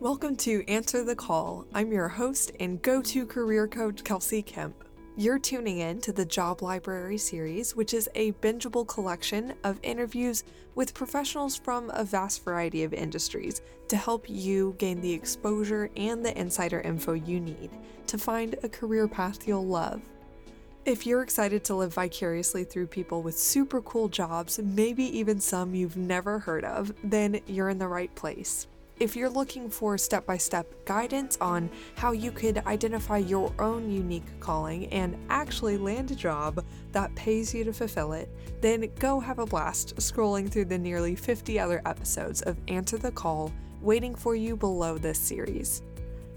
Welcome to Answer the Call. I'm your host and go to career coach, Kelsey Kemp. You're tuning in to the Job Library series, which is a bingeable collection of interviews with professionals from a vast variety of industries to help you gain the exposure and the insider info you need to find a career path you'll love. If you're excited to live vicariously through people with super cool jobs, maybe even some you've never heard of, then you're in the right place. If you're looking for step by step guidance on how you could identify your own unique calling and actually land a job that pays you to fulfill it, then go have a blast scrolling through the nearly 50 other episodes of Answer the Call waiting for you below this series.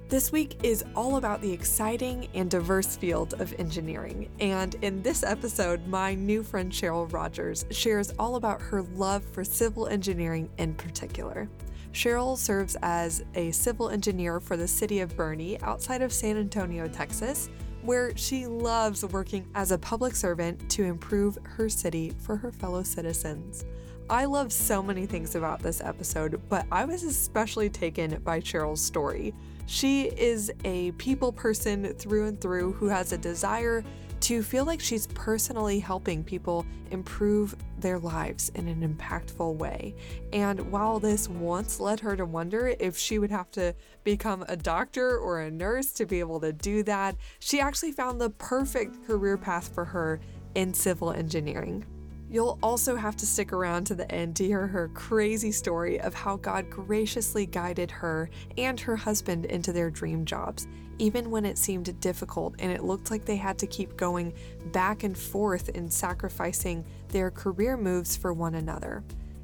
This week is all about the exciting and diverse field of engineering. And in this episode, my new friend Cheryl Rogers shares all about her love for civil engineering in particular. Cheryl serves as a civil engineer for the city of Boerne outside of San Antonio, Texas, where she loves working as a public servant to improve her city for her fellow citizens. I love so many things about this episode, but I was especially taken by Cheryl's story. She is a people person through and through who has a desire to feel like she's personally helping people improve their lives in an impactful way. And while this once led her to wonder if she would have to become a doctor or a nurse to be able to do that, she actually found the perfect career path for her in civil engineering. You'll also have to stick around to the end to hear her crazy story of how God graciously guided her and her husband into their dream jobs, even when it seemed difficult and it looked like they had to keep going back and forth in sacrificing their career moves for one another.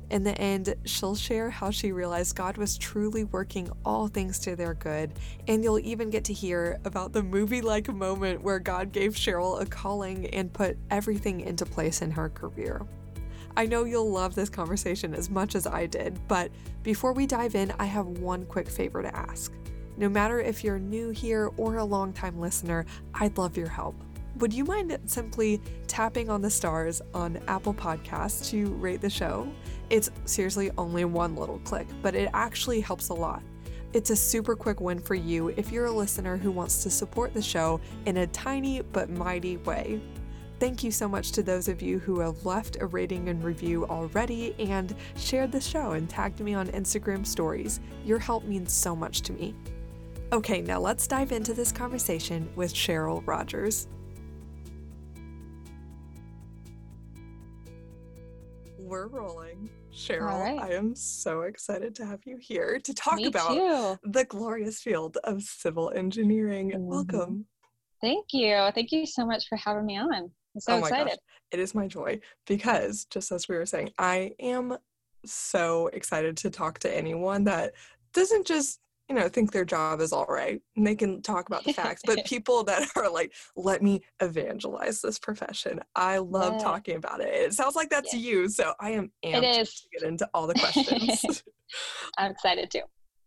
In the end, she'll share how she realized God was truly working all things to their good, and you'll even get to hear about the movie like moment where God gave Cheryl a calling and put everything into place in her career. I know you'll love this conversation as much as I did, but before we dive in, I have one quick favor to ask. No matter if you're new here or a longtime listener, I'd love your help would you mind simply tapping on the stars on Apple Podcasts to rate the show? It's seriously only one little click, but it actually helps a lot. It's a super quick win for you if you're a listener who wants to support the show in a tiny but mighty way. Thank you so much to those of you who have left a rating and review already and shared the show and tagged me on Instagram stories. Your help means so much to me. Okay, now let's dive into this conversation with Cheryl Rogers. we're rolling. Cheryl, right. I am so excited to have you here to talk Me about too. the glorious field of civil engineering. Mm-hmm. Welcome. Thank you. Thank you so much for having me on. I'm so oh excited. Gosh. It is my joy because, just as we were saying, I am so excited to talk to anyone that doesn't just you know think their job is all right and they can talk about the facts but people that are like let me evangelize this profession i love yeah. talking about it it sounds like that's yeah. you so i am amped it is. to get into all the questions i'm excited too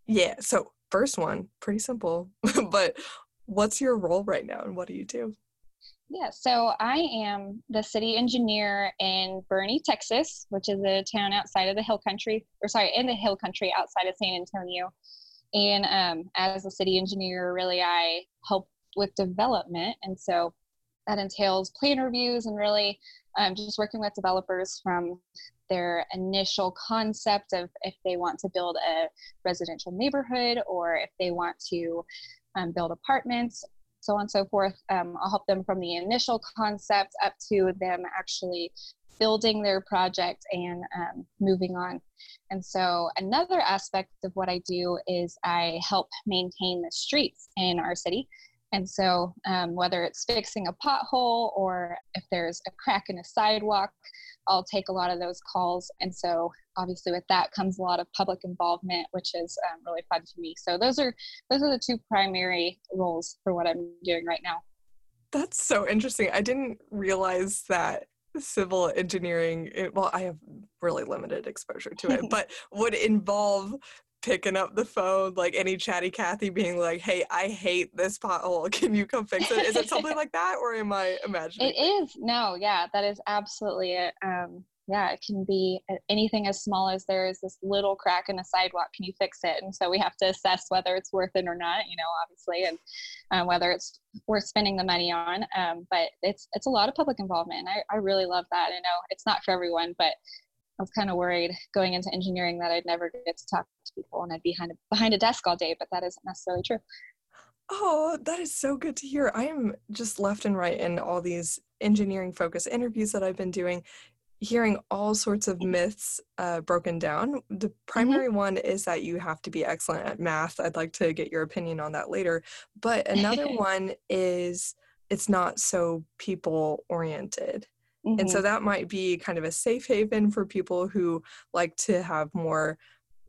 yeah so first one pretty simple but what's your role right now and what do you do yeah, so I am the city engineer in Boerne, Texas, which is a town outside of the hill country, or sorry, in the hill country outside of San Antonio. And um, as a city engineer, really, I help with development. And so that entails plan reviews and really um, just working with developers from their initial concept of if they want to build a residential neighborhood or if they want to um, build apartments, so on and so forth. Um, I'll help them from the initial concept up to them actually building their project and um, moving on. And so, another aspect of what I do is I help maintain the streets in our city. And so, um, whether it's fixing a pothole or if there's a crack in a sidewalk, I'll take a lot of those calls. And so, obviously, with that comes a lot of public involvement, which is um, really fun to me. So, those are those are the two primary roles for what I'm doing right now. That's so interesting. I didn't realize that civil engineering it, well i have really limited exposure to it but would involve picking up the phone like any chatty cathy being like hey i hate this pothole. Can you come fix it? Is it something like that or am i imagining it? is. No yeah that is absolutely it um, yeah, it can be anything as small as there is this little crack in the sidewalk. Can you fix it? And so we have to assess whether it's worth it or not, you know, obviously, and um, whether it's worth spending the money on. Um, but it's it's a lot of public involvement, I, I really love that. I know it's not for everyone, but I was kind of worried going into engineering that I'd never get to talk to people and I'd be behind a, behind a desk all day, but that isn't necessarily true. Oh, that is so good to hear. I am just left and right in all these engineering focused interviews that I've been doing, hearing all sorts of myths uh, broken down. The mm-hmm. primary mm-hmm. one is that you have to be excellent at math. I'd like to get your opinion on that later. But another one is it's not so people oriented. Mm-hmm. And so mm-hmm. that might be kind of a safe haven for people who like to have more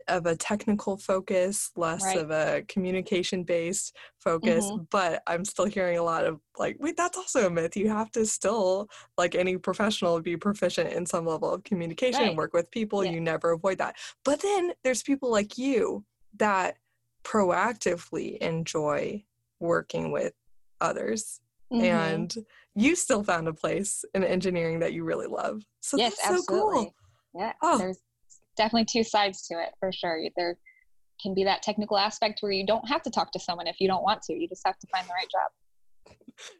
of a technical focus, less right. of a communication based focus. Mm-hmm. But I'm still hearing a lot of like, wait, that's also a myth. You have to still, like any professional, be proficient in some level of communication right. and work with people. Yeah. You never avoid that. But then there's people like you that proactively enjoy working with others. Mm-hmm. And you still found a place in engineering that you really love. So yes, that's so cool. Yeah, oh. there's definitely two sides to it for sure. There can be that technical aspect where you don't have to talk to someone if you don't want to. You just have to find the right job.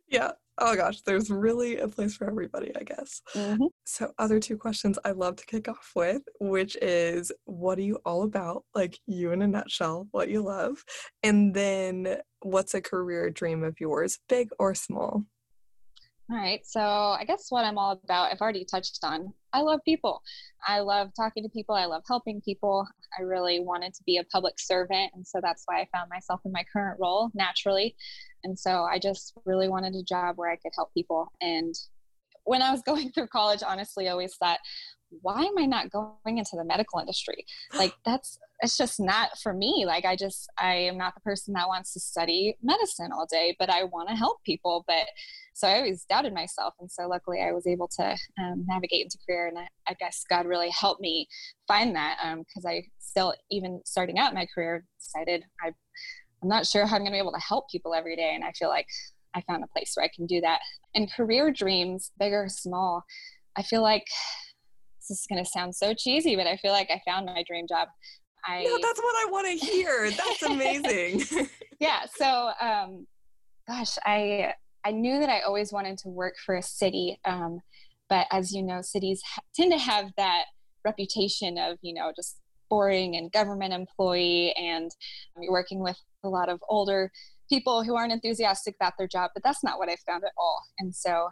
Yeah. Oh gosh, there's really a place for everybody, I guess. Mm-hmm. So, other two questions I love to kick off with, which is what are you all about? Like, you in a nutshell, what you love. And then, what's a career dream of yours, big or small? All right. So I guess what I'm all about, I've already touched on. I love people. I love talking to people. I love helping people. I really wanted to be a public servant. And so that's why I found myself in my current role naturally. And so I just really wanted a job where I could help people. And when I was going through college, honestly, I always thought, why am I not going into the medical industry? Like that's it's just not for me. Like I just I am not the person that wants to study medicine all day, but I want to help people. But so I always doubted myself, and so luckily I was able to um, navigate into career, and I, I, guess God really helped me find that because um, I still even starting out my career decided I I'm not sure how I'm going to be able to help people every day, and I feel like I found a place where I can do that. And career dreams, big or small, I feel like this is going to sound so cheesy, but I feel like I found my dream job. I no, that's what I want to hear. That's amazing. yeah. So, um, gosh, I I knew that I always wanted to work for a city, um, but as you know, cities ha- tend to have that reputation of you know just boring and government employee, and you're working with a lot of older people who aren't enthusiastic about their job. But that's not what I found at all. And so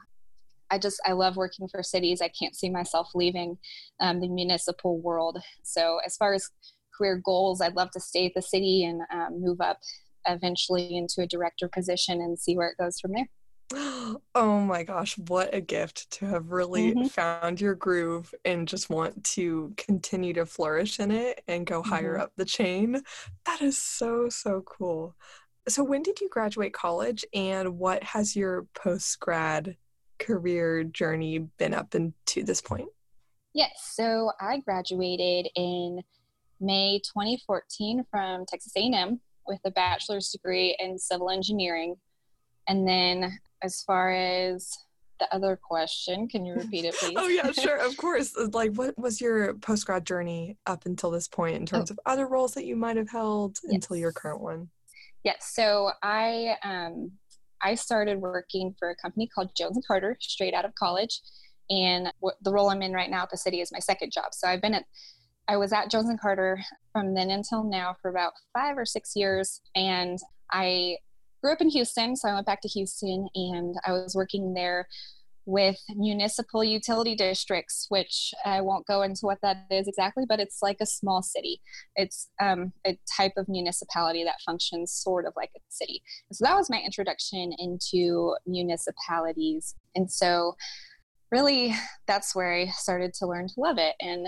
I just I love working for cities. I can't see myself leaving um, the municipal world. So as far as career goals, I'd love to stay at the city and um, move up eventually into a director position and see where it goes from there. Oh my gosh, what a gift to have really mm-hmm. found your groove and just want to continue to flourish in it and go higher mm-hmm. up the chain. That is so, so cool. So, when did you graduate college and what has your post grad career journey been up into this point? Yes, so I graduated in May 2014 from Texas A&M with a bachelor's degree in civil engineering. And then as far as the other question, can you repeat it please? oh yeah, sure, of course. Like what was your post grad journey up until this point in terms oh. of other roles that you might have held yes. until your current one? Yes, so I um, I started working for a company called Jones and Carter straight out of college. And the role I'm in right now at the city is my second job. So I've been at, I was at Jones and Carter from then until now for about five or six years. And I grew up in Houston. So I went back to Houston and I was working there with municipal utility districts, which I won't go into what that is exactly, but it's like a small city. It's um, a type of municipality that functions sort of like a city. so that was my introduction into municipalities. And so, really, that's where I started to learn to love it and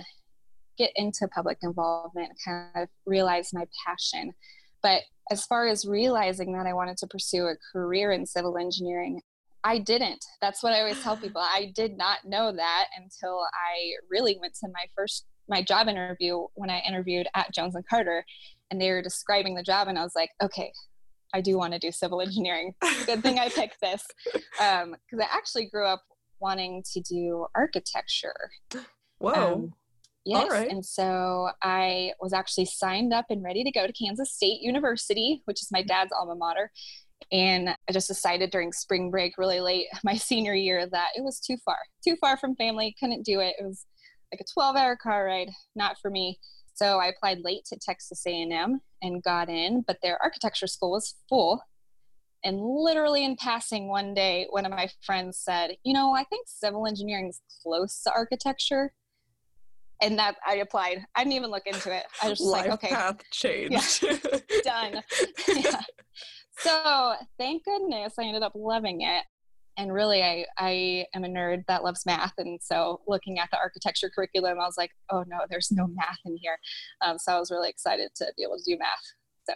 get into public involvement, kind of realize my passion. But as far as realizing that I wanted to pursue a career in civil engineering, I didn't. That's what I always tell people. I did not know that until I really went to my first my job interview when I interviewed at Jones and Carter, and they were describing the job, and I was like, okay, I do want to do civil engineering. Good thing I picked this because um, I actually grew up wanting to do architecture. Whoa. Um, yes. And so I was actually signed up and ready to go to Kansas State University, which is my dad's alma mater. And I just decided during spring break, really late my senior year, that it was too far, too far from family, couldn't do it. It was like a 12 hour car ride, not for me. So I applied late to Texas A&M and got in, but their architecture school was full. And literally in passing one day, one of my friends said, "You know, I think civil engineering is close to architecture." And that I applied. I didn't even look into it. I was just Life like, "Okay, path change, yeah. done." yeah. So thank goodness I ended up loving it. And really I, I am a nerd that loves math. And so looking at the architecture curriculum i was like oh no there's no math in here. Um, so i was really excited to be able to do math. So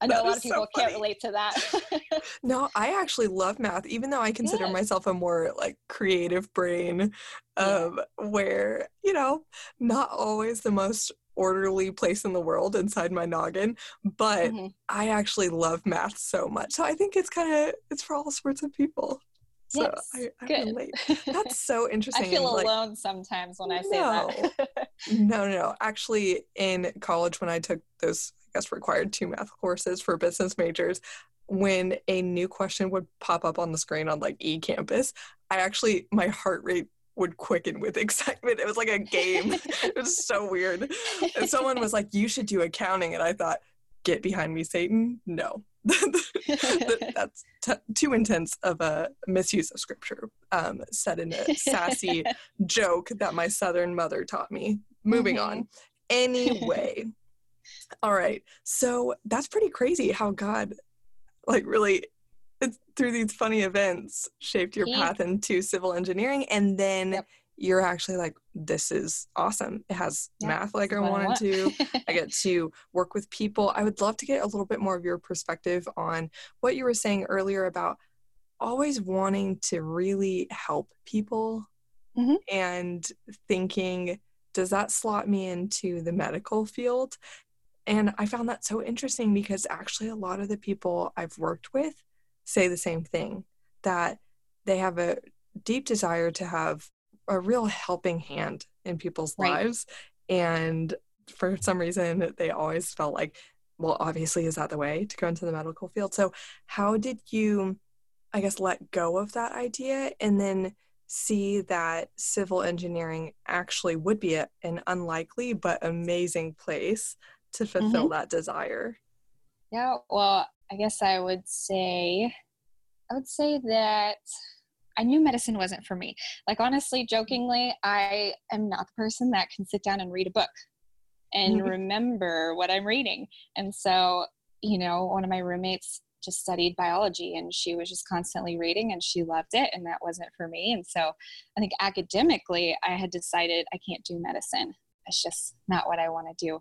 i know that a lot of people so can't relate to that. No i actually love math even though i consider myself a more like creative brain um, yeah. where you know not always the most orderly place in the world inside my noggin but mm-hmm. i actually love math so much so i think it's kind of it's for all sorts of people so yes, I, I good. relate. That's so interesting. I feel like, alone sometimes when I say no, that. no, no. Actually, in college, when I took those, I guess, required two math courses for business majors, when a new question would pop up on the screen on like eCampus, I actually, my heart rate would quicken with excitement. It was like a game. it was so weird. And someone was like, You should do accounting. And I thought, Get behind me, Satan. No, that's t- too intense of a misuse of scripture um, said in a sassy joke that my southern mother taught me moving mm-hmm. on anyway all right so that's pretty crazy how god like really through these funny events shaped your path into civil engineering and then yep you're actually like, this is awesome. It has math like I wanted I to. I get to work with people. I would love to get a little bit more of your perspective on what you were saying earlier about always wanting to really help people mm-hmm. and thinking, does that slot me into the medical field? And I found that so interesting because actually, a lot of the people I've worked with say the same thing that they have a deep desire to have a real helping hand in people's right. lives and for some reason they always felt like well obviously is that the way to go into the medical field so how did you i guess let go of that idea and then see that civil engineering actually would be a, an unlikely but amazing place to fulfill mm-hmm. that desire yeah well i guess i would say i would say that I knew medicine wasn't for me. Like, honestly, jokingly, I am not the person that can sit down and read a book and mm-hmm. remember what I'm reading. And so, you know, one of my roommates just studied biology and she was just constantly reading and she loved it and that wasn't for me and so i think academically i had decided i can't do medicine it's just not what i want to do.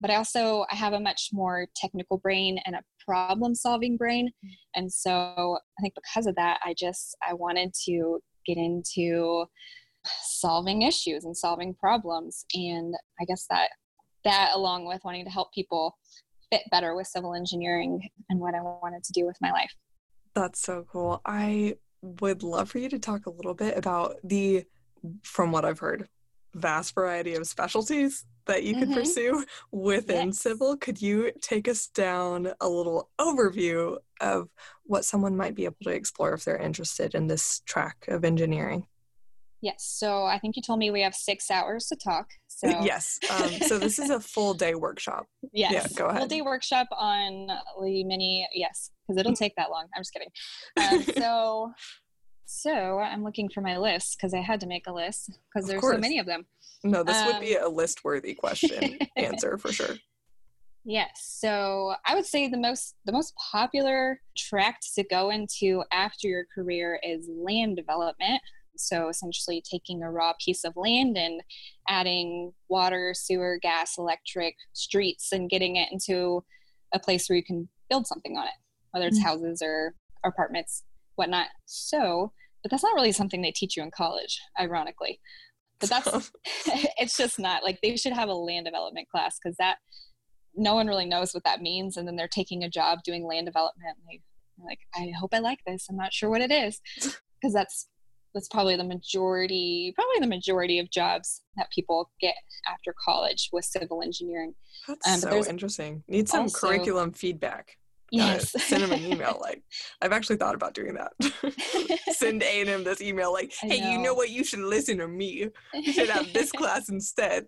But i also i have a much more technical brain and a problem solving brain. Mm. and so i think because of that i just i wanted to get into solving issues and solving problems. And i guess that that along with wanting to help people fit better with civil engineering and what i wanted to do with my life. That's so cool. I would love for you to talk a little bit about the from what i've heard vast variety of specialties that you could mm-hmm. pursue within yes. civil. Could you take us down a little overview of what someone might be able to explore if they're interested in this track of engineering? Yes. So I think you told me we have six hours to talk. So yes. Um, so this is a full day workshop. Yes. Yeah, go ahead. Full day workshop on the mini. Yes, because it'll take that long. I'm just kidding. Um, so so I'm looking for my list because I had to make a list because there's so many of them. No, this um, would be um, a list worthy question answer for sure. Yes. So I would say the most the most popular tract to go into after your career is land development. So essentially taking a raw piece of land and adding water, sewer, gas, electric, streets and getting it into a place where you can build something on it, whether it's mm-hmm. houses or apartments whatnot. So, but that's not really something they teach you in college, ironically. But that's it's just not like they should have a land development class because that no one really knows what that means, and then they're taking a job doing land development. And they, like, I hope I like this. I'm not sure what it is because that's that's probably the majority, probably the majority of jobs that people get after college with civil engineering. That's um, so interesting. Need some also, curriculum feedback. Yes. send him an email. Like, I've actually thought about doing that. send A and M this email. Like, hey, know. you know what? You should listen to me. You should have this class instead.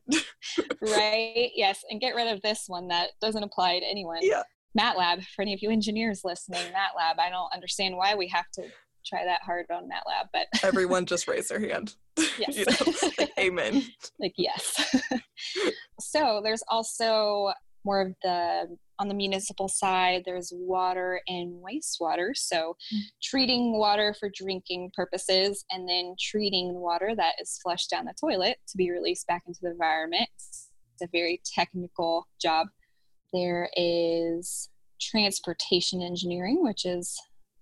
right. Yes, and get rid of this one that doesn't apply to anyone. Yeah. MATLAB for any of you engineers listening. MATLAB. I don't understand why we have to try that hard on MATLAB, but everyone just raise their hand. Yes. you know, like, amen. like yes. so there's also more of the on the municipal side there's water and wastewater. So mm. treating water for drinking purposes and then treating water that is flushed down the toilet to be released back into the environment. It's a very technical job. There is transportation engineering which is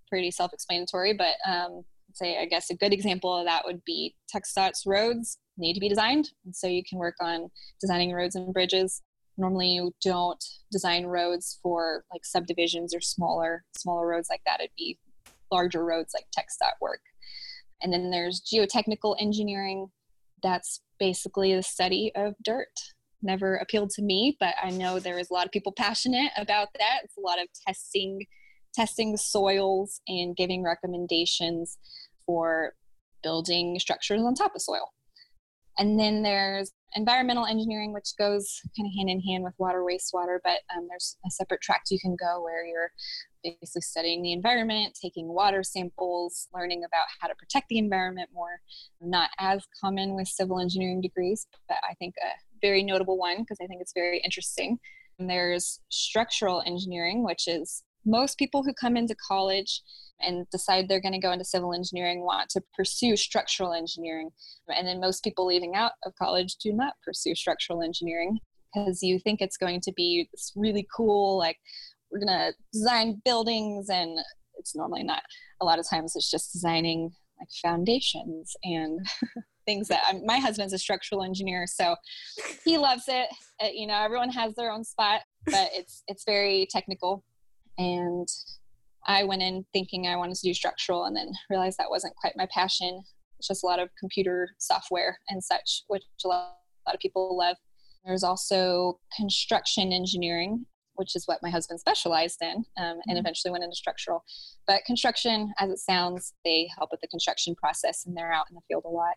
pretty self-explanatory but um, say i guess a good example of that would be TxDOT's roads need to be designed and so you can work on designing roads and bridges normally you don't design roads for like subdivisions or smaller smaller roads like that. It'd be larger roads like TxDOT work and then there's geotechnical engineering. That's basically the study of dirt. Never appealed to me but i know there is a lot of people passionate about that. It's a lot of testing testing soils and giving recommendations for building structures on top of soil and then there's environmental engineering, which goes kind of hand in hand with water, wastewater, but um, there's a separate track you can go where you're basically studying the environment, taking water samples, learning about how to protect the environment more. Not as common with civil engineering degrees, but I think a very notable one because I think it's very interesting. And there's structural engineering, which is most people who come into college and decide they're going to go into civil engineering want to pursue structural engineering. And then most people leaving out of college do not pursue structural engineering because you think it's going to be this really cool, like, we're going to design buildings, and it's normally not. A lot of times it's just designing like foundations and things that I'm, my husband's a structural engineer, so he loves it. Uh, you know, everyone has their own spot, but it's it's very technical and I went in thinking I wanted to do structural and then realized that wasn't quite my passion. It's just a lot of computer software and such, which a lot, a lot of people love. There's also construction engineering, which is what my husband specialized in um, and mm-hmm. eventually went into structural. But construction, as it sounds, they help with the construction process and they're out in the field a lot,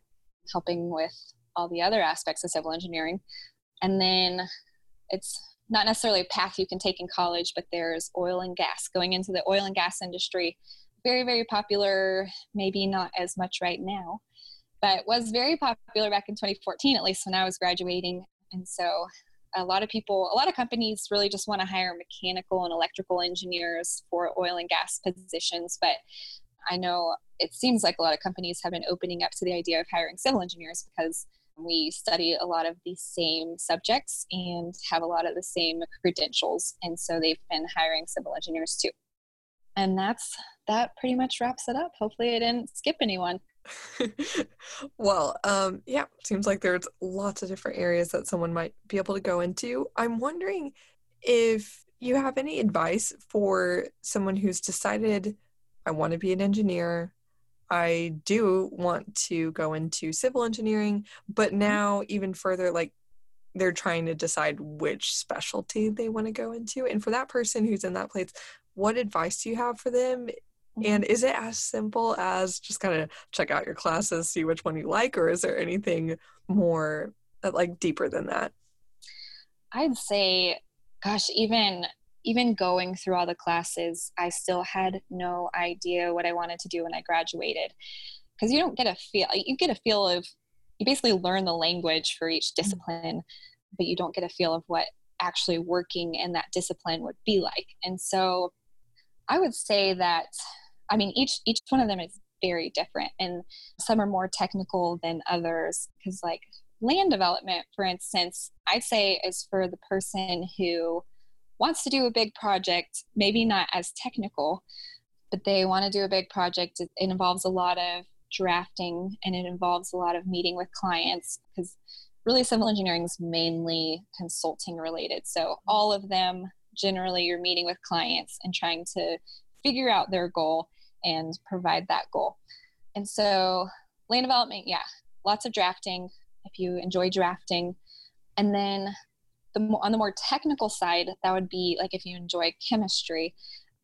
helping with all the other aspects of civil engineering. And then it's not necessarily a path you can take in college, but there's oil and gas. Going into the oil and gas industry, very, very popular, maybe not as much right now, but was very popular back in 2014, at least when I was graduating. And so a lot of people, a lot of companies really just want to hire mechanical and electrical engineers for oil and gas positions. But I know it seems like a lot of companies have been opening up to the idea of hiring civil engineers because we study a lot of the same subjects and have a lot of the same credentials. And so they've been hiring civil engineers too. And that's that pretty much wraps it up. Hopefully I didn't skip anyone. well, um, yeah, seems like there's lots of different areas that someone might be able to go into. I'm wondering if you have any advice for someone who's decided I want to be an engineer, I do want to go into civil engineering, but mm-hmm. now even further, like they're trying to decide which specialty they want to go into. And for that person who's in that place, what advice do you have for them? And mm-hmm. is it as simple as just kind of check out your classes, see which one you like, or is there anything more uh, like deeper than that? I'd say, gosh, even even going through all the classes, I still had no idea what I wanted to do when I graduated. Because you don't get a feel, you get a feel of, you basically learn the language for each mm-hmm. discipline, but you don't get a feel of what actually working in that discipline would be like. And so I would say that, I mean, each, each one of them is very different and some are more technical than others because like land development for instance i'd say is for the person who wants to do a big project, maybe not as technical, but they want to do a big project. It, involves a lot of drafting and it involves a lot of meeting with clients because really civil engineering is mainly consulting related. So all of them generally you're meeting with clients and trying to figure out their goal and provide that goal. And so land development, yeah, lots of drafting if you enjoy drafting. And then the on the more technical side, that would be like if you enjoy chemistry,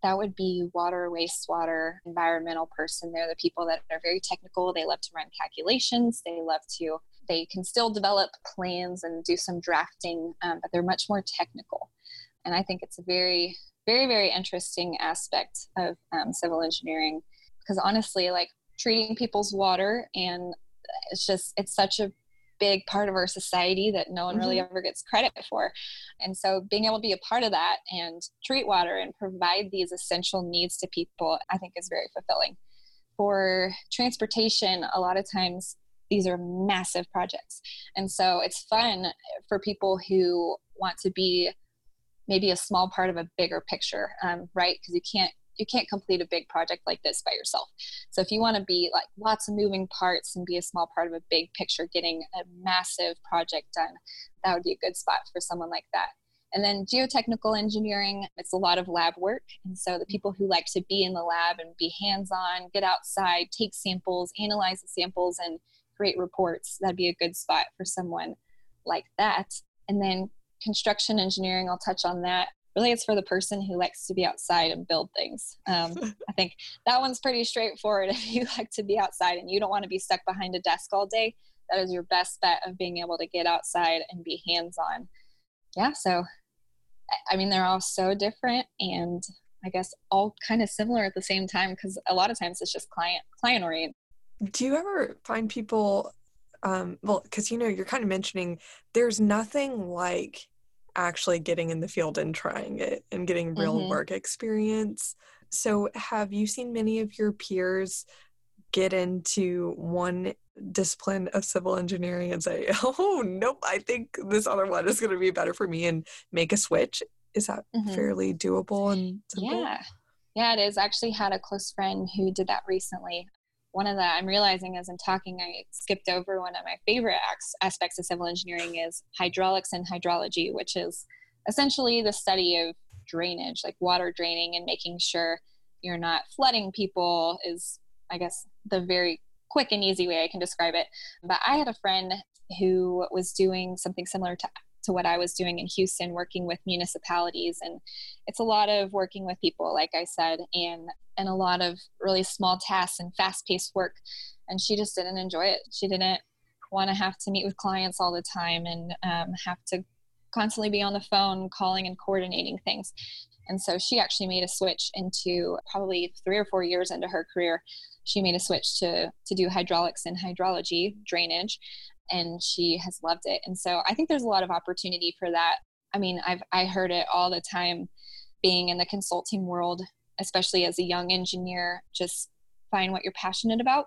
that would be water, wastewater, environmental person. They're the people that are very technical. They love to run calculations. They love to, they can still develop plans and do some drafting, um, but they're much more technical. And I think it's a very, very, very interesting aspect of um, civil engineering because honestly, like treating people's water and it's just, it's such a big part of our society that no one mm-hmm. really ever gets credit for. And so being able to be a part of that and treat water and provide these essential needs to people, I think is very fulfilling. For transportation, a lot of times these are massive projects. And so it's fun for people who want to be maybe a small part of a bigger picture, um, right? Because you can't you can't complete a big project like this by yourself. So if you want to be like lots of moving parts and be a small part of a big picture, getting a massive project done, that would be a good spot for someone like that. And then geotechnical engineering, it's a lot of lab work. And so the people who like to be in the lab and be hands on, get outside, take samples, analyze the samples, and create reports, that'd be a good spot for someone like that. And then construction engineering, I'll touch on that really it's for the person who likes to be outside and build things. Um, i think that one's pretty straightforward. If you like to be outside and you don't want to be stuck behind a desk all day that is your best bet of being able to get outside and be hands on yeah so i mean they're all so different and i guess all kind of similar at the same time because a lot of times it's just client client oriented do you ever find people um, well because you know you're kind of mentioning there's nothing like actually getting in the field and trying it and getting real mm-hmm. work experience. So, have you seen many of your peers get into one discipline of civil engineering and say, oh, nope, I think this other one is going to be better for me and make a switch? Is that mm-hmm. fairly doable and simple? Yeah. Yeah, it is. I actually had a close friend who did that recently one of the i'm realizing as i'm talking i skipped over one of my favorite aspects of civil engineering is hydraulics and hydrology which is essentially the study of drainage like water draining and making sure you're not flooding people is i guess the very quick and easy way i can describe it. But i had a friend who was doing something similar to to what I was doing in Houston, working with municipalities. And it's a lot of working with people, like I said, and and a lot of really small tasks and fast-paced work. And she just didn't enjoy it. She didn't want to have to meet with clients all the time and um, have to constantly be on the phone, calling and coordinating things. And so she actually made a switch into probably three or four years into her career. She made a switch to to do hydraulics and hydrology, drainage, and she has loved it. And so I think there's a lot of opportunity for that. I mean, I've I heard it all the time being in the consulting world, especially as a young engineer, just find what you're passionate about.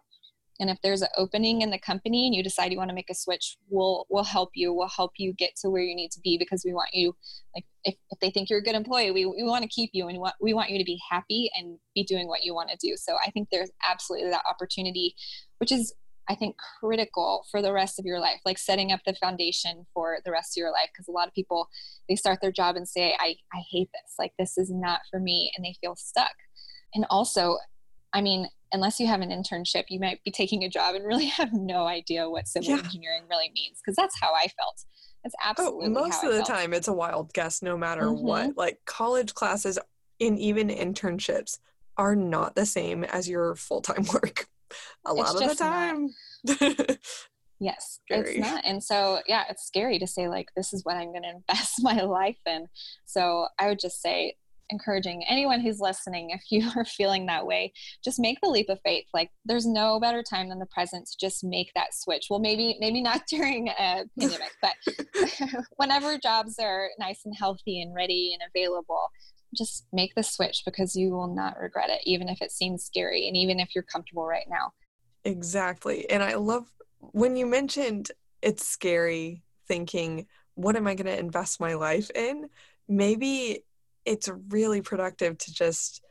And if there's an opening in the company and you decide you want to make a switch, we'll we'll help you. We'll help you get to where you need to be because we want you like if, if they think you're a good employee, we, we want to keep you and we want, we want you to be happy and be doing what you want to do. So I think there's absolutely that opportunity, which is I think critical for the rest of your life, like setting up the foundation for the rest of your life. Because a lot of people, they start their job and say, I, I hate this, like this is not for me, and they feel stuck. And also, I mean, unless you have an internship, you might be taking a job and really have no idea what civil yeah. engineering really means. Because that's how I felt. That's oh, absolutely oh, most of the time. It's a wild guess, no matter mm-hmm. what. Like college classes and even internships are not the same as your full time work a lot of the time. yes, scary. it's not. And so, yeah, it's scary to say, like, this is what I'm going to invest my life in. So, I would just say, encouraging anyone who's listening, if you are feeling that way, just make the leap of faith. Like, there's no better time than the present to just make that switch. Well, maybe, maybe not during a pandemic, but whenever jobs are nice and healthy and ready and available, just make the switch because you will not regret it, even if it seems scary and even if you're comfortable right now. Exactly. And I love when you mentioned it's scary thinking, what am I going to invest my life in? Maybe it's really productive to just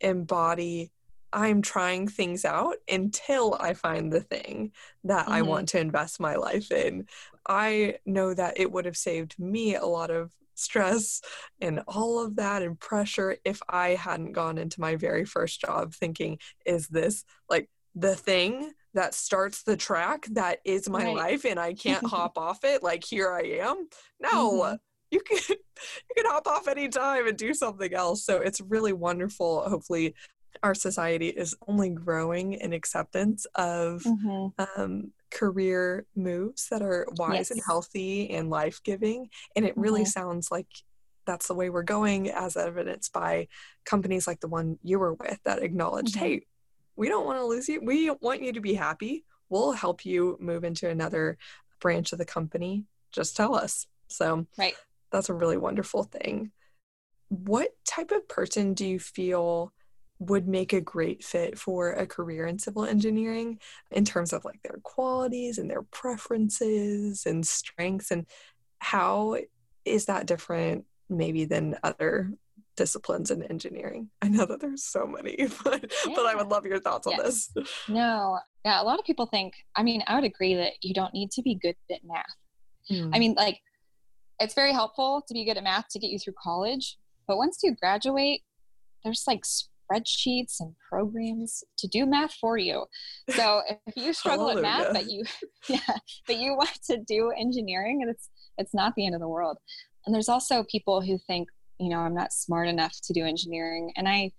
embody I'm trying things out until I find the thing that mm-hmm. I want to invest my life in. I know that it would have saved me a lot of stress and all of that and pressure if I hadn't gone into my very first job thinking, is this like the thing that starts the track that is my Right. life and I can't hop off it. Like here I am. No, Mhm. you can you can hop off anytime and do something else. So it's really wonderful. Hopefully our society is only growing in acceptance of Mhm. um, career moves that are wise and healthy and life giving. And it really Mhm. sounds like that's the way we're going, as evidenced by companies like the one you were with that acknowledged, Mhm. hey, we don't want to lose you. We want you to be happy. We'll help you move into another branch of the company. Just tell us. So Right. that's a really wonderful thing. What type of person do you feel would make a great fit for a career in civil engineering in terms of like their qualities and their preferences and strengths and how is that different maybe than other disciplines in engineering? I know that there's so many but but i would love your thoughts on this. No, yeah, a lot of people think, I mean, I would agree that you don't need to be good at math. Mm. I mean, like, it's very helpful to be good at math to get you through college, but once you graduate, there's like spreadsheets and programs to do math for you. So if you struggle at math, but you, yeah, but you want to do engineering, it's it's not the end of the world. And there's also people who think, you know, I'm not smart enough to do engineering, and I,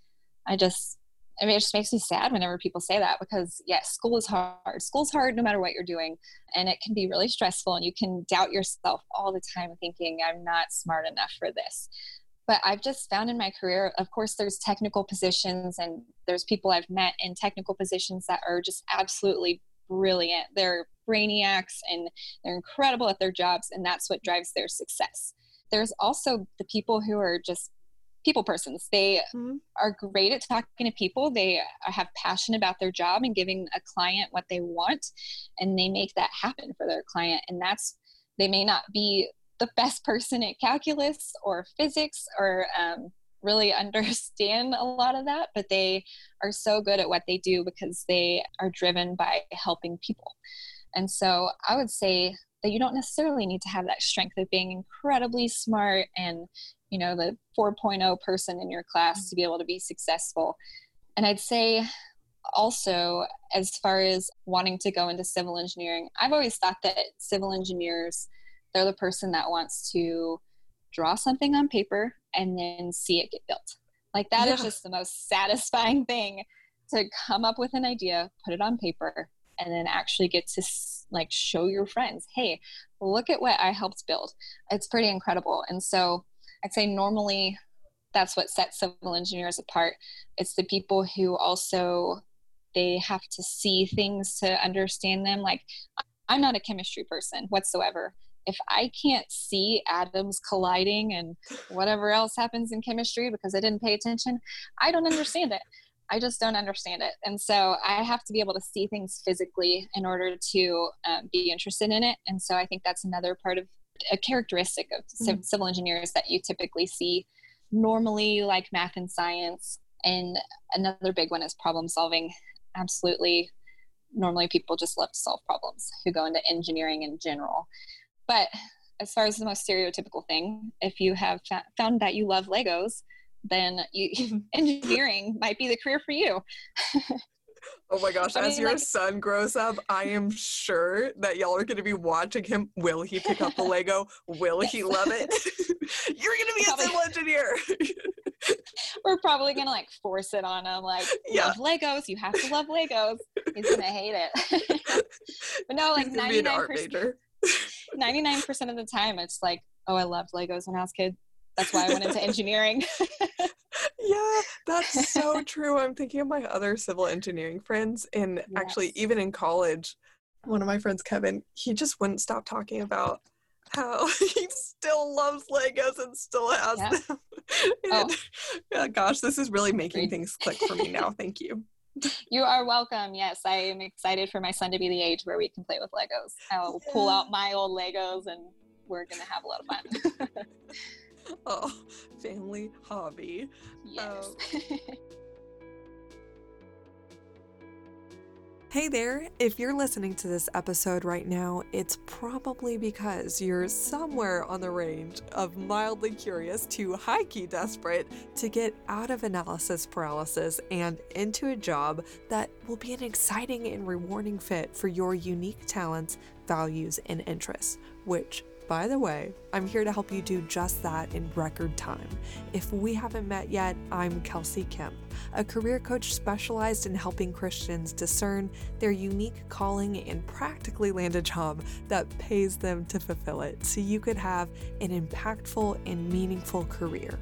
I just I mean, it just makes me sad whenever people say that because, yes, school is hard. School's hard no matter what you're doing. And it can be really stressful, and you can doubt yourself all the time thinking, I'm not smart enough for this. But I've just found in my career, of course, there's technical positions, and there's people I've met in technical positions that are just absolutely brilliant. They're brainiacs and they're incredible at their jobs, and that's what drives their success. There's also the people who are just people persons. They Mhm. are great at talking to people. They have passion about their job and giving a client what they want, and they make that happen for their client. And that's they may not be the best person at calculus or physics or um, really understand a lot of that, but they are so good at what they do because they are driven by helping people. And so I would say that you don't necessarily need to have that strength of being incredibly smart and you know the 4.0 person in your class to be able to be successful and i'd say also as far as wanting to go into civil engineering i've always thought that civil engineers they're the person that wants to draw something on paper and then see it get built like that is Yeah. just the most satisfying thing to come up with an idea put it on paper and then actually get to like show your friends hey look at what i helped build it's pretty incredible and so I'd say normally that's what sets civil engineers apart. It's the people who also they have to see things to understand them. Like I'm not a chemistry person whatsoever. If I can't see atoms colliding and whatever else happens in chemistry because I didn't pay attention, I don't understand it. I just don't understand it. And so I have to be able to see things physically in order to um, be interested in it. And so I think that's another part of a characteristic of civ- civil engineers that you typically see normally like math and science and another big one is problem solving absolutely normally people just love to solve problems who go into engineering in general but as far as the most stereotypical thing if you have found that you love legos then you, engineering might be the career for you Oh my gosh, I as mean, your like- son grows up, I am sure that y'all are going to be watching him. Will he pick up the Lego? Will he love it? You're going to be Probably. a civil engineer. we're probably gonna like force it on him like Yeah. love legos you have to love legos he's gonna hate it but no like He's going to be an art 99% major. 99% of the time it's like oh i loved legos when i was a kid that's why i went into engineering Yeah, that's so true. I'm thinking of my other civil engineering friends, and actually, even in college, one of my friends, Kevin, he just wouldn't stop talking about how he still loves Legos and still has Yeah. them. Oh. And, yeah, gosh, this is really making things click for me now. Thank you. you are welcome. Yes i am excited for my son to be the age where we can play with legos. I will pull out my old legos and we're gonna have a lot of fun. Oh, family hobby. yes um, Hey there! If you're listening to this episode right now, it's probably because you're somewhere on the range of mildly curious to high key desperate to get out of analysis paralysis and into a job that will be an exciting and rewarding fit for your unique talents, values, and interests, which by the way, I'm here to help you do just that in record time. If we haven't met yet, I'm Kelsey Kemp, a career coach specialized in helping Christians discern their unique calling and practically land a job that pays them to fulfill it so you could have an impactful and meaningful career.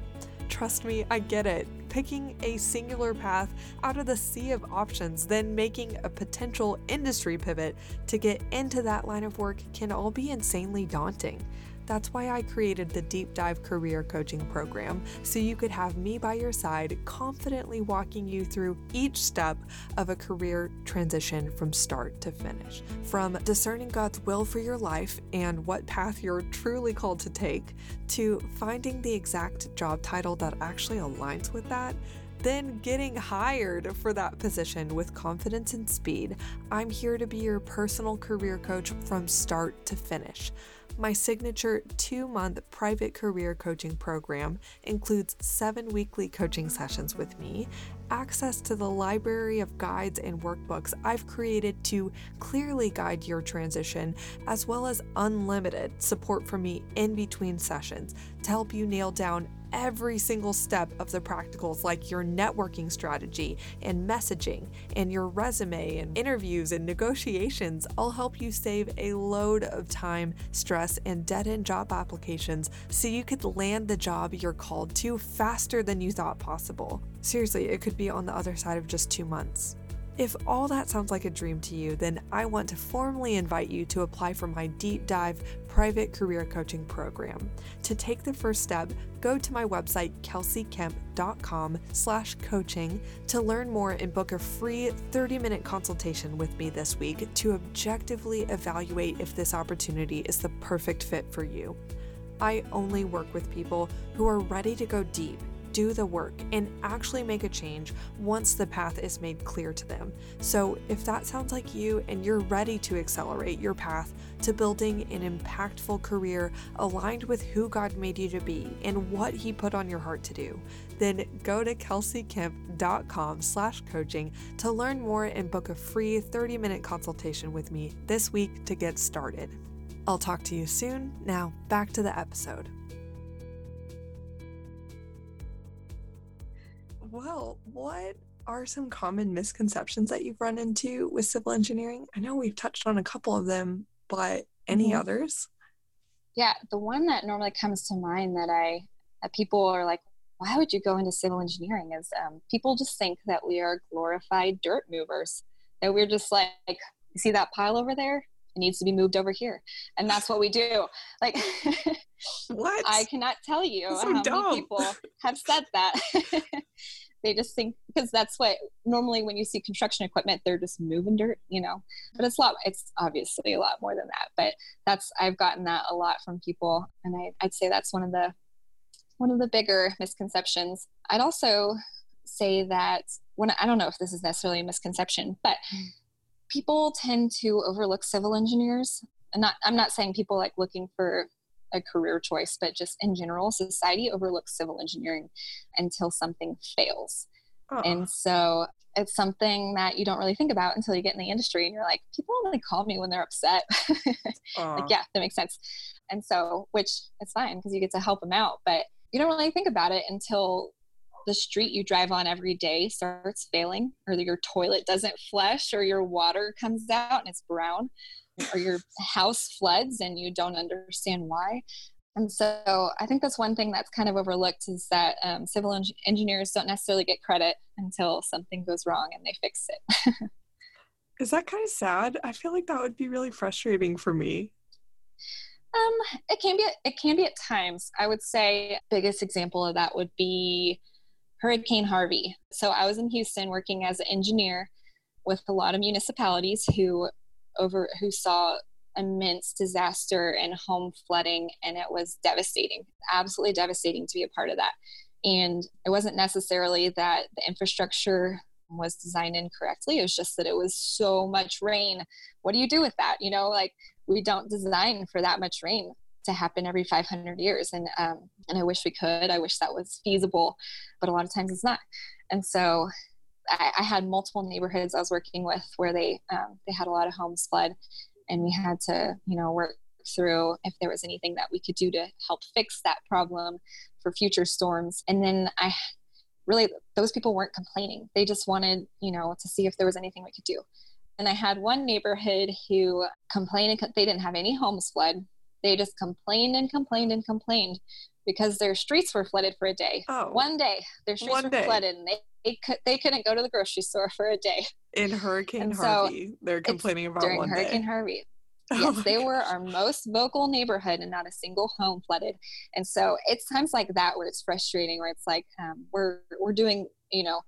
Trust me, I get it. Picking a singular path out of the sea of options, then making a potential industry pivot to get into that line of work can all be insanely daunting. That's why I created the Deep Dive Career Coaching Program, so you could have me by your side, confidently walking you through each step of a career transition from start to finish. From discerning God's will for your life and what path you're truly called to take, to finding the exact job title that actually aligns with that then getting hired for that position with confidence and speed, I'm here to be your personal career coach from start to finish. My signature two month private career coaching program includes seven weekly coaching sessions with me, access to the library of guides and workbooks I've created to clearly guide your transition, as well as unlimited support from me in between sessions to help you nail down every single step of the practicals, like your networking strategy and messaging, and your resume and interviews and negotiations, all help you save a load of time, stress, and dead end job applications so you could land the job you're called to faster than you thought possible. Seriously, it could be on the other side of just two months. If all that sounds like a dream to you, then I want to formally invite you to apply for my deep dive private career coaching program. To take the first step, go to my website kelseykemp.com slash coaching to learn more and book a free 30-minute consultation with me this week to objectively evaluate if this opportunity is the perfect fit for you. I only work with people who are ready to go deep do the work and actually make a change once the path is made clear to them. So, if that sounds like you and you're ready to accelerate your path to building an impactful career aligned with who God made you to be and what He put on your heart to do, then go to kelseykemp.com slash coaching to learn more and book a free 30-minute consultation with me this week to get started. I'll talk to you soon. Now, back to the episode. Well, what are some common misconceptions that you've run into with civil engineering? I know we've touched on a couple of them, but any mm-hmm. others? Yeah, the one that normally comes to mind that I that people are like, why would you go into civil engineering? Is um, people just think that we are glorified dirt movers. That we're just like, you see that pile over there? It needs to be moved over here, and that's what we do. Like, what? I cannot tell you so how dumb. many people have said that. they just think because that's what normally when you see construction equipment they're just moving dirt you know but it's a lot it's obviously a lot more than that but that's i've gotten that a lot from people and I, i'd say that's one of the one of the bigger misconceptions i'd also say that when i don't know if this is necessarily a misconception but hmm. People tend to overlook civil engineers and not i'm not saying people like looking for a career choice, but just in general, society overlooks civil engineering until something fails. Oh. And so it's something that you don't really think about until you get in the industry and you're like, people only call me when they're upset. like, yeah, that makes sense. And so, which it's fine because you get to help them out, but you don't really think about it until the street you drive on every day starts failing, or your toilet doesn't flush, or your water comes out and it's brown or your house floods and you don't understand why. And so I think that's one thing that's kind of overlooked is that um, civil en- engineers don't necessarily get credit until something goes wrong and they fix it. is that kind of sad? I feel like that would be really frustrating for me. Um, it can be. It can be at times. I would say biggest example of that would be Hurricane Harvey. So I was in Houston working as an engineer with a lot of municipalities who over who saw immense disaster and home flooding and it was devastating absolutely devastating to be a part of that and it wasn't necessarily that the infrastructure was designed incorrectly. It was just that it was so much rain. What do you do with that? You know, like we don't design for that much rain to happen every 500 years. And, um, and I wish we could, I wish that was feasible, but a lot of times it's not. And so I, I had multiple neighborhoods I was working with where they, um, they had a lot of homes flood and we had to, you know, work through if there was anything that we could do to help fix that problem for future storms. And then I really, those people weren't complaining. They just wanted, you know, to see if there was anything we could do. And I had one neighborhood who complained, they didn't have any homes flood. They just complained and complained and complained because their streets were flooded for a day. Oh, one day, their streets were day. flooded, and they they, could, they couldn't go to the grocery store for a day in Hurricane And so Harvey, they're complaining about during one Hurricane day. Harvey. Oh Yes, my they God. were our most vocal neighborhood, and not a single home flooded. And so it's times like that where it's frustrating, where it's like um, we're we're doing, you know,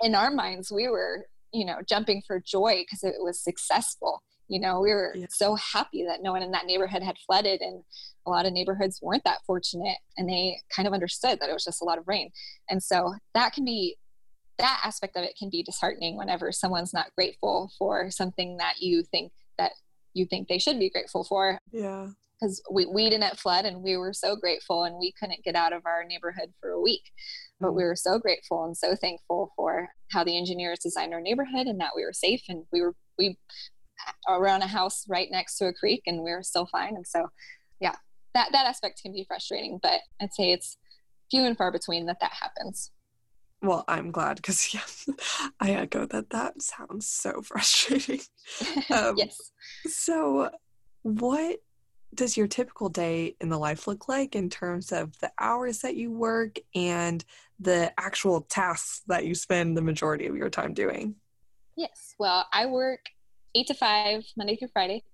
in our minds we were, you know, jumping for joy because it was successful. You know, we were Yeah. so happy that no one in that neighborhood had flooded, and a lot of neighborhoods weren't that fortunate, and they kind of understood that it was just a lot of rain. And so that can be that aspect of it can be disheartening whenever someone's not grateful for something that you think that you think they should be grateful for Yeah. because we, we didn't flood and we were so grateful and we couldn't get out of our neighborhood for a week but we mm. were so grateful and so thankful for how the engineers designed our neighborhood and that we were safe and we were we around a house right next to a creek and we were still fine and so yeah that that aspect can be frustrating but i'd say it's few and far between that that happens Well, I'm glad because yeah, I echo that. That sounds so frustrating. Um, yes So, what does your typical day in the life look like in terms of the hours that you work and the actual tasks that you spend the majority of your time doing? Yes. Well, I work eight to five, Monday through Friday.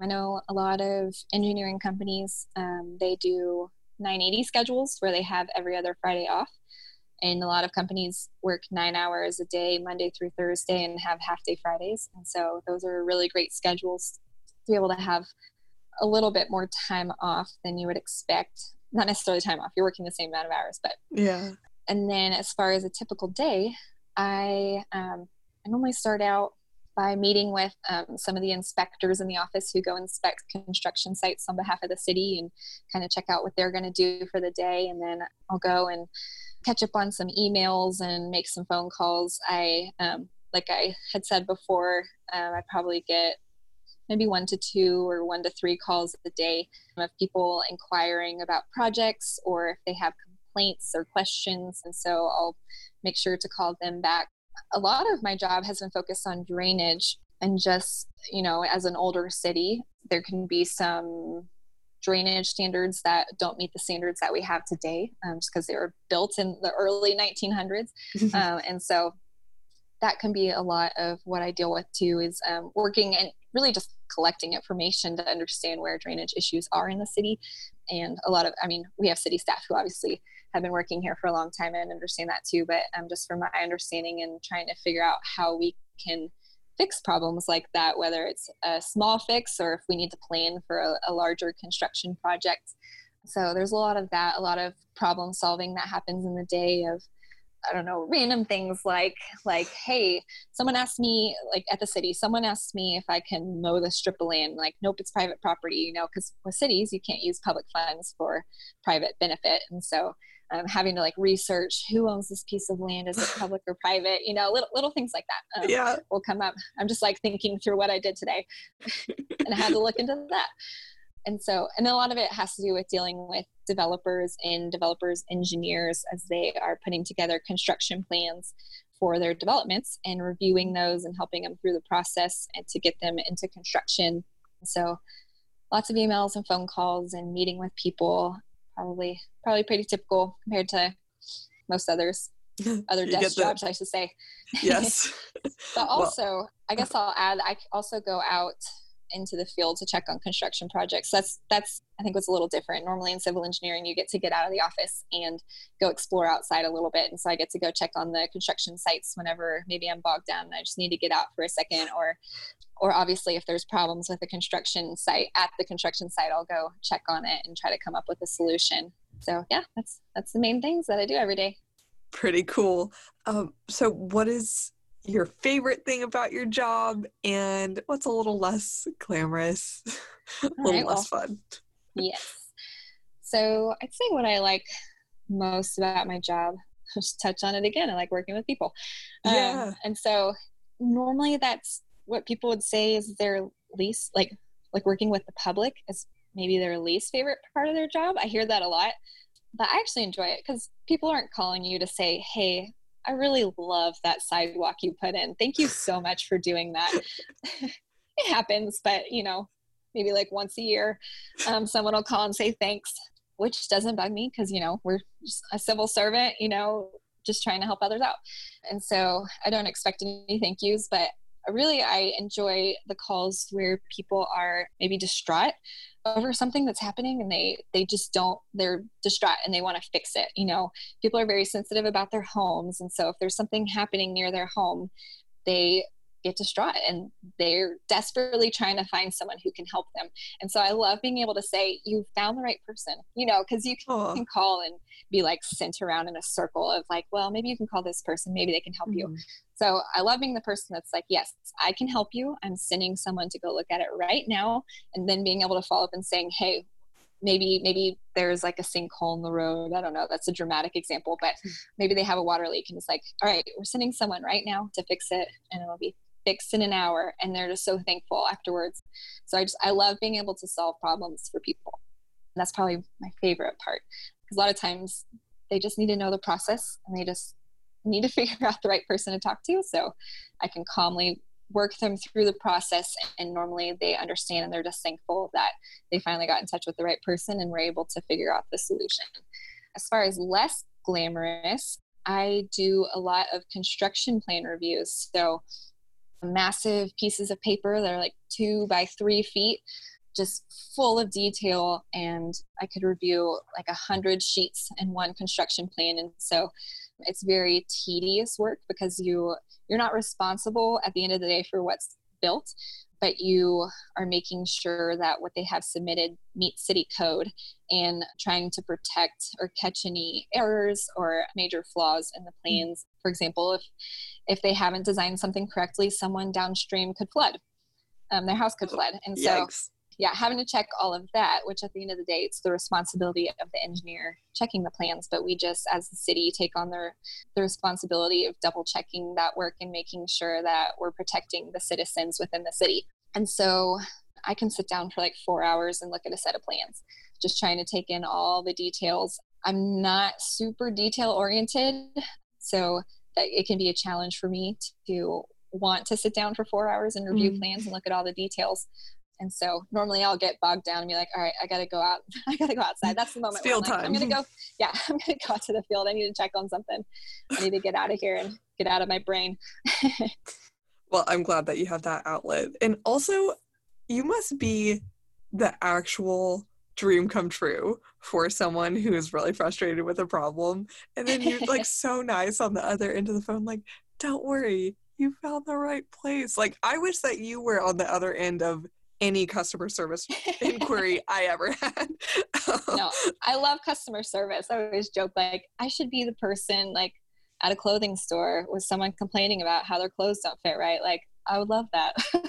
I know a lot of engineering companies, um, they do 980 schedules where they have every other Friday off. And a lot of companies work nine hours a day, Monday through Thursday, and have half day Fridays. And so those are really great schedules to be able to have a little bit more time off than you would expect. Not necessarily time off, you're working the same amount of hours, but Yeah. and then as far as a typical day, I, um, I normally start out by meeting with um, some of the inspectors in the office who go inspect construction sites on behalf of the city and kind of check out what they're going to do for the day. And then I'll go and catch up on some emails and make some phone calls. I, um, like I had said before, um, I probably get maybe one to two or one to three calls a day of people inquiring about projects or if they have complaints or questions. And so I'll make sure to call them back. A lot of my job has been focused on drainage and just, you know, as an older city, there can be some drainage standards that don't meet the standards that we have today um, just because they were built in the early 1900s. um, and so that can be a lot of what I deal with too is um, working and really just collecting information to understand where drainage issues are in the city. And a lot of, I mean, we have city staff who obviously have been working here for a long time and understand that too. But um, just from my understanding and trying to figure out how we can fix problems like that, whether it's a small fix or if we need to plan for a, a larger construction project. So there's a lot of that, a lot of problem solving that happens in the day of I don't know, random things like like, hey, someone asked me like at the city, someone asked me if I can mow the strip of land. Like, nope, it's private property, you know, because with cities you can't use public funds for private benefit, and so um, having to like research who owns this piece of land, is it public or private, you know, little little things like that. Um, yeah. will come up. I'm just like thinking through what I did today, and I had to look into that. And so, and a lot of it has to do with dealing with developers and developers engineers as they are putting together construction plans for their developments and reviewing those and helping them through the process and to get them into construction. So, lots of emails and phone calls and meeting with people. Probably, probably pretty typical compared to most others, other desk the- jobs, I should say. Yes. But Well- also, I guess I'll add, I also go out into the field to check on construction projects. That's that's I think what's a little different. Normally in civil engineering, you get to get out of the office and go explore outside a little bit, and so I get to go check on the construction sites whenever maybe I'm bogged down and I just need to get out for a second, or or obviously if there's problems with the construction site at the construction site, I'll go check on it and try to come up with a solution. So yeah, that's that's the main things that I do every day. Pretty cool. Um, so, what is your favorite thing about your job and what's a little less glamorous, a little right, less well, fun. Yes. So I'd say what I like most about my job, just touch on it again. I like working with people. Um, yeah. Um, and so normally that's what people would say is their least like like working with the public is maybe their least favorite part of their job. I hear that a lot, but I actually enjoy it because people aren't calling you to say, "Hey, I really love that sidewalk you put in. Thank you so much for doing that." it happens, but you know, maybe like once a year, um, someone will call and say thanks, which doesn't bug me because you know we're just a civil servant, you know, just trying to help others out, and so I don't expect any thank yous, but really I enjoy the calls where people are maybe distraught over something that's happening and they they just don't they're distraught and they want to fix it you know? People are very sensitive about their homes and so if there's something happening near their home they get distraught and they're desperately trying to find someone who can help them. And so I love being able to say, You found the right person, you know, because you can, can, call and be like sent around in a circle of like, Well, maybe you can call this person, maybe they can help mm-hmm. you. So I love being the person that's like, Yes, I can help you. I'm sending someone to go look at it right now. And then being able to follow up and saying, Hey, maybe maybe there's like a sinkhole in the road i don't know that's a dramatic example but hmm. maybe they have a water leak and it's like all right we're sending someone right now to fix it and it'll be fixed in an hour and they're just so thankful afterwards. So i just i love being able to solve problems for people. And that's probably my favorite part because a lot of times they just need to know the process and they just need to figure out the right person to talk to. So i can calmly work them through the process and normally they understand and they're just thankful that they finally got in touch with the right person and were able to figure out the solution. As far as less glamorous i do a lot of construction plan reviews. So massive pieces of paper that are like two by three feet just full of detail and i could review like a hundred sheets in one construction plan and so it's very tedious work because you you're not responsible at the end of the day for what's built but you are making sure that what they have submitted meets city code and trying to protect or catch any errors or major flaws in the mm. plans. For example, if if they haven't designed something correctly, someone downstream could flood. Um, their house could flood, and so Yikes. yeah, having to check all of that. Which at the end of the day, it's the responsibility of the engineer checking the plans. But we just, as the city, take on the the responsibility of double checking that work and making sure that we're protecting the citizens within the city. And so I can sit down for like four hours and look at a set of plans, just trying to take in all the details. I'm not super detail oriented, so it can be a challenge for me to want to sit down for four hours and review mm. plans and look at all the details. And so normally I'll get bogged down and be like, all right, I got to go out. I got to go outside. That's the moment. field I'm, like, I'm to go. Yeah, I'm to go out to the field. I need to check on something. I need to get out of here and get out of my brain. well, I'm glad that you have that outlet. And also, you must be the actual dream come true for someone who is really frustrated with a problem. And then you're like so nice on the other end of the phone, like, don't worry, you found the right place. Like, I wish that you were on the other end of any customer service inquiry I ever had. no, I love customer service. I always joke like I should be the person like at a clothing store with someone complaining about how their clothes don't fit right. Like I would love that. I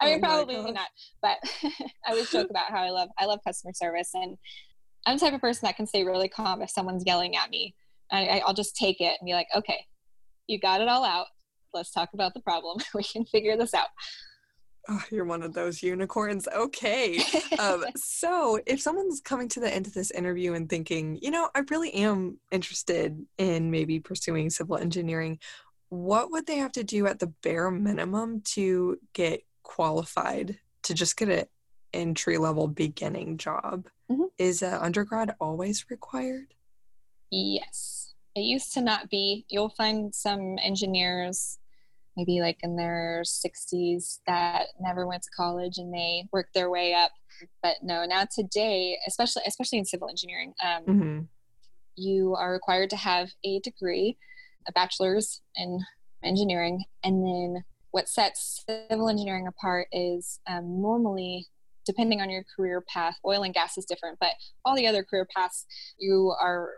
oh mean, oh probably not, but I always joke about how I love I love customer service, and I'm the type of person that can stay really calm if someone's yelling at me. I, I'll just take it and be like, okay, you got it all out. Let's talk about the problem. we can figure this out. Oh, you're one of those unicorns. Okay. um, so, if someone's coming to the end of this interview and thinking, you know, I really am interested in maybe pursuing civil engineering, what would they have to do at the bare minimum to get qualified to just get an entry level beginning job? Mm-hmm. Is an undergrad always required? Yes. It used to not be. You'll find some engineers maybe like in their 60s that never went to college and they worked their way up but no now today especially especially in civil engineering um, mm-hmm. you are required to have a degree a bachelor's in engineering. And then what sets civil engineering apart is um, normally, depending on your career path, oil and gas is different, but all the other career paths, you are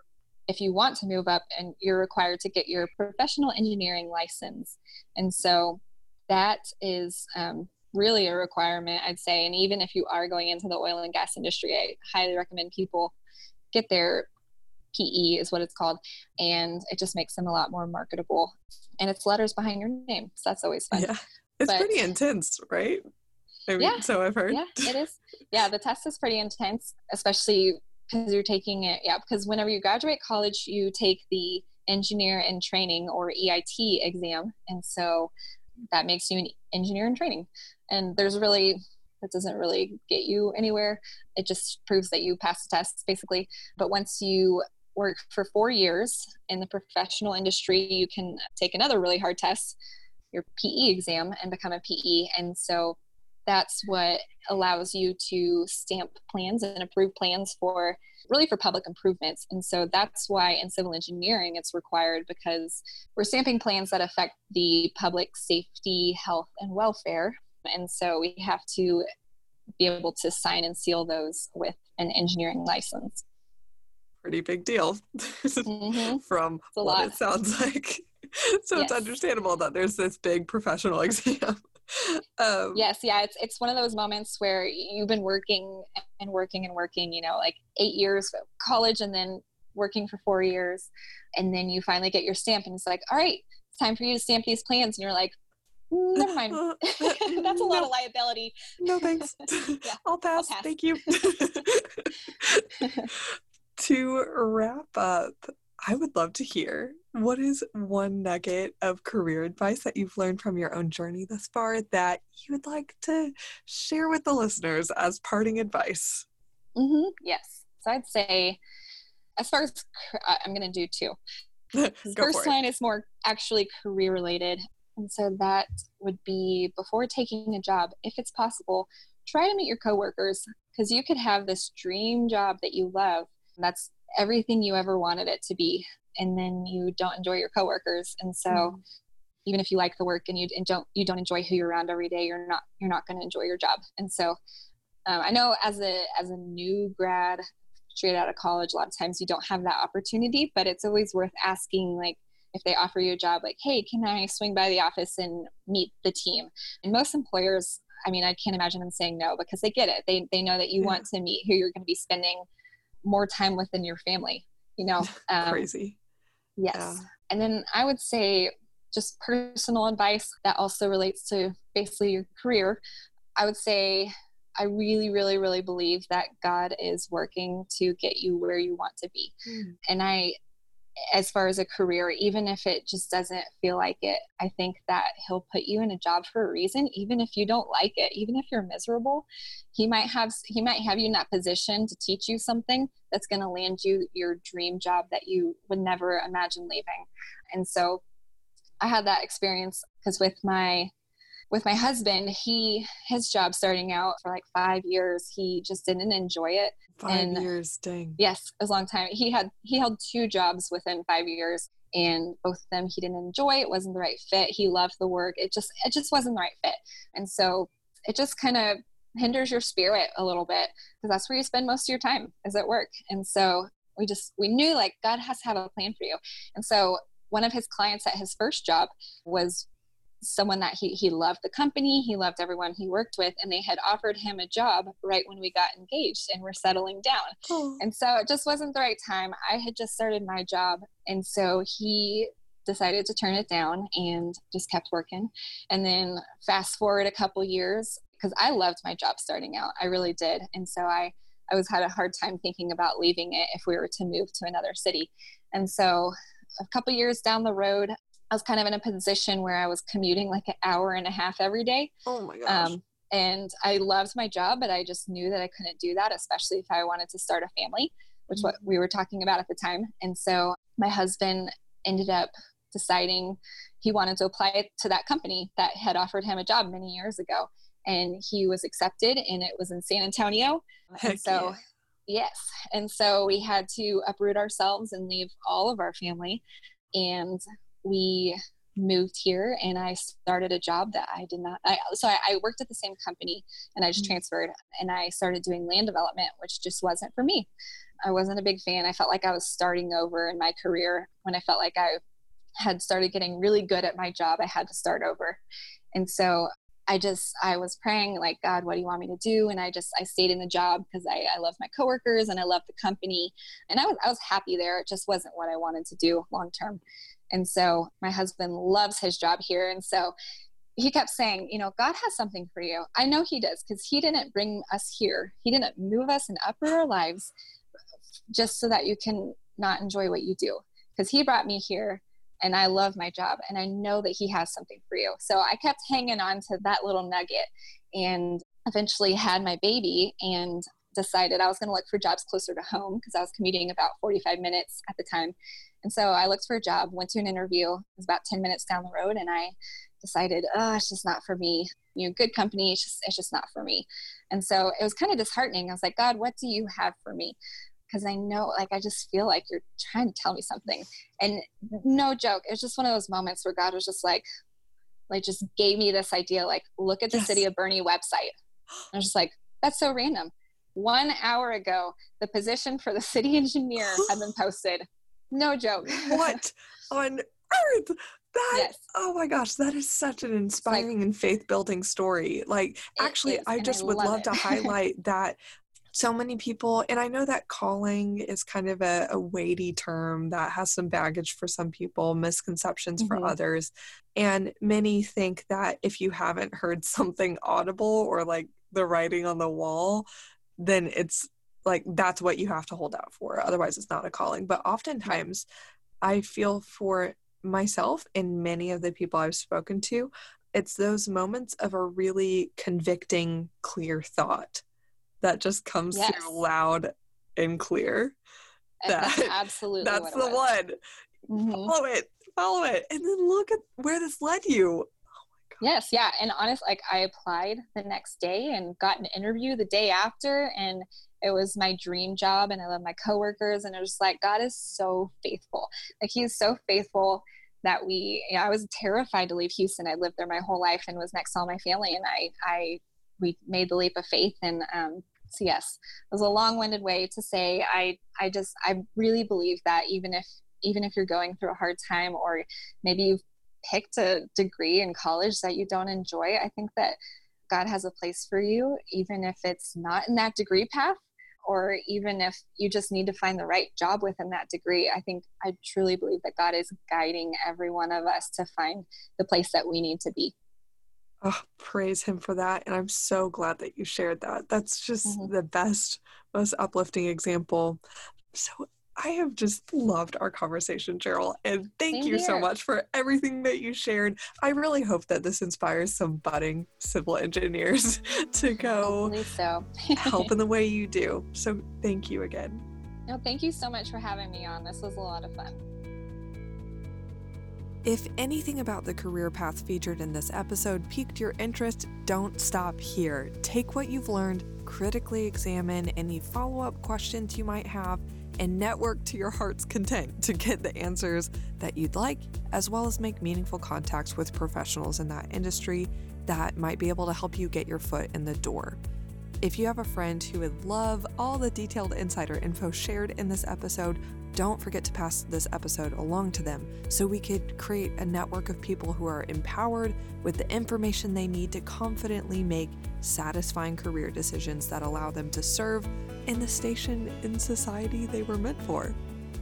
if you want to move up and you're required to get your professional engineering license. And so that is um, really a requirement i'd say. And even if you are going into the oil and gas industry i highly recommend people get their pe is what it's called and it just makes them a lot more marketable. And it's letters behind your name so that's always fun. Yeah. It's but, pretty intense right I mean, yeah. so i've heard. Yeah it is. Yeah the test is pretty intense especially because you're taking it yeah because whenever you graduate college you take the engineer in training or eit exam and so that makes you an engineer in training. And there's really that doesn't really get you anywhere. It just proves that you pass the test basically. But once you work for four years in the professional industry you can take another really hard test your pe exam and become a pe and so that's what allows you to stamp plans and approve plans for really for public improvements. And so that's why in civil engineering it's required because we're stamping plans that affect the public safety, health, and welfare. And so we have to be able to sign and seal those with an engineering license. Pretty big deal mm-hmm. from what lot. it sounds like. so yes. it's understandable that there's this big professional exam. um, yes, yeah, it's it's one of those moments where you've been working and working and working, you know, like eight years of college and then working for four years, and then you finally get your stamp, and it's like, all right, it's time for you to stamp these plans, and you're like, never mind, that's a lot of liability. No thanks, yeah, I'll, pass. I'll pass. Thank you. to wrap up, I would love to hear what is one nugget of career advice that you've learned from your own journey thus far that you would like to share with the listeners as parting advice? Mm-hmm. Yes. So I'd say, as far as I'm going to do two. first line is more actually career related. And so that would be before taking a job, if it's possible, try to meet your coworkers because you could have this dream job that you love. That's everything you ever wanted it to be and then you don't enjoy your coworkers and so mm-hmm. even if you like the work and you and don't you don't enjoy who you're around every day you're not you're not going to enjoy your job and so um, i know as a as a new grad straight out of college a lot of times you don't have that opportunity but it's always worth asking like if they offer you a job like hey can i swing by the office and meet the team and most employers i mean i can't imagine them saying no because they get it they, they know that you yeah. want to meet who you're going to be spending more time within your family you know um, crazy yes yeah. and then i would say just personal advice that also relates to basically your career i would say i really really really believe that god is working to get you where you want to be mm. and i as far as a career, even if it just doesn't feel like it, I think that he'll put you in a job for a reason, even if you don't like it, even if you're miserable. He might have he might have you in that position to teach you something that's going to land you your dream job that you would never imagine leaving. And so I had that experience because with my with my husband, he his job starting out for like five years, he just didn't enjoy it. Five and years, dang. Yes, it was a long time. He had he held two jobs within five years, and both of them he didn't enjoy. It wasn't the right fit. He loved the work. It just it just wasn't the right fit, and so it just kind of hinders your spirit a little bit because that's where you spend most of your time is at work. And so we just we knew like God has to have a plan for you, and so one of his clients at his first job was someone that he, he loved the company, he loved everyone he worked with, and they had offered him a job right when we got engaged and we're settling down. Oh. And so it just wasn't the right time. I had just started my job, and so he decided to turn it down and just kept working. And then fast forward a couple years, because I loved my job starting out, I really did. And so I I was had a hard time thinking about leaving it if we were to move to another city. And so a couple years down the road, I was kind of in a position where I was commuting like an hour and a half every day. Oh my gosh. Um, and I loved my job, but I just knew that I couldn't do that, especially if I wanted to start a family, which mm-hmm. what we were talking about at the time. And so my husband ended up deciding he wanted to apply to that company that had offered him a job many years ago. And he was accepted, and it was in San Antonio. Heck and so, yeah. yes. And so we had to uproot ourselves and leave all of our family. And we moved here and I started a job that I did not. I, so I, I worked at the same company and I just mm-hmm. transferred and I started doing land development, which just wasn't for me. I wasn't a big fan. I felt like I was starting over in my career when I felt like I had started getting really good at my job. I had to start over. And so I just, I was praying, like, God, what do you want me to do? And I just, I stayed in the job because I, I love my coworkers and I love the company. And I was, I was happy there. It just wasn't what I wanted to do long term. And so my husband loves his job here. And so he kept saying, you know, God has something for you. I know he does because he didn't bring us here. He didn't move us and uproot our lives just so that you can not enjoy what you do. Because he brought me here and I love my job and I know that he has something for you. So I kept hanging on to that little nugget and eventually had my baby and decided I was going to look for jobs closer to home because I was commuting about 45 minutes at the time. And so I looked for a job, went to an interview. It was about 10 minutes down the road and I decided, oh, it's just not for me. You know, good company, it's just it's just not for me. And so it was kind of disheartening. I was like, God, what do you have for me? Because I know, like, I just feel like you're trying to tell me something. And no joke, it was just one of those moments where God was just like, like, just gave me this idea, like, look at the yes. city of Boerne website. And I was just like, that's so random. One hour ago, the position for the city engineer had been posted. No joke. what on earth? That yes. oh my gosh, that is such an inspiring like, and faith building story. Like actually, I just I would love, love to highlight that so many people and i know that calling is kind of a, a, weighty term that has some baggage for some people misconceptions mm-hmm. for others and many think that if you haven't heard something audible or like the writing on the wall then it's like that's what you have to hold out for otherwise it's not a calling but oftentimes i feel for myself and many of the people I've spoken to, it's those moments of a really convicting, clear thought that just comes yes. through loud and clear. That, that's absolutely that's the one. Mm-hmm. Follow it, follow it, and then look at where this led you. Yes, yeah, and honest, like I applied the next day and got an interview the day after, and it was my dream job and I love my coworkers and it was like God is so faithful. Like he's so faithful that we you know, I was terrified to leave Houston. I lived there my whole life and was next to all my family and I I we made the leap of faith and um so yes, it was a long-winded way to say I I just I really believe that even if even if you're going through a hard time or maybe you've picked a degree in college that you don't enjoy, I think that God has a place for you, even if it's not in that degree path or even if you just need to find the right job within that degree. I think I truly believe that God is guiding every one of us to find the place that we need to be. Oh, praise him for that. And I'm so glad that you shared that. That's just mm-hmm. the best, most uplifting example. So I have just loved our conversation, Cheryl, and thank Same you here. so much for everything that you shared. I really hope that this inspires some budding civil engineers to go so. help in the way you do. So thank you again. No, thank you so much for having me on. This was a lot of fun. If anything about the career path featured in this episode piqued your interest, don't stop here. Take what you've learned, critically examine any follow up questions you might have and network to your heart's content to get the answers that you'd like, as well as make meaningful contacts with professionals in that industry that might be able to help you get your foot in the door. If you have a friend who would love all the detailed insider info shared in this episode, don't forget to pass this episode along to them so we could create a network of people who are empowered with the information they need to confidently make satisfying career decisions that allow them to serve in the station in society they were meant for.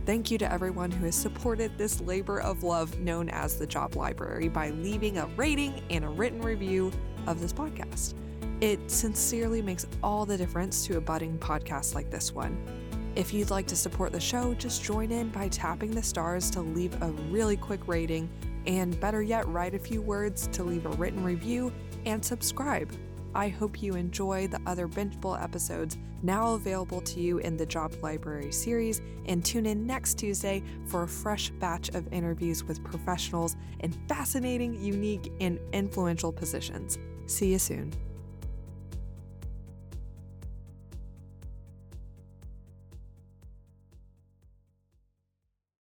Thank you to everyone who has supported this labor of love known as the Job Library by leaving a rating and a written review of this podcast. It sincerely makes all the difference to a budding podcast like this one. If you'd like to support the show, just join in by tapping the stars to leave a really quick rating, and better yet, write a few words to leave a written review and subscribe. I hope you enjoy the other bingeable episodes now available to you in the Job Library series, and tune in next Tuesday for a fresh batch of interviews with professionals in fascinating, unique, and influential positions. See you soon.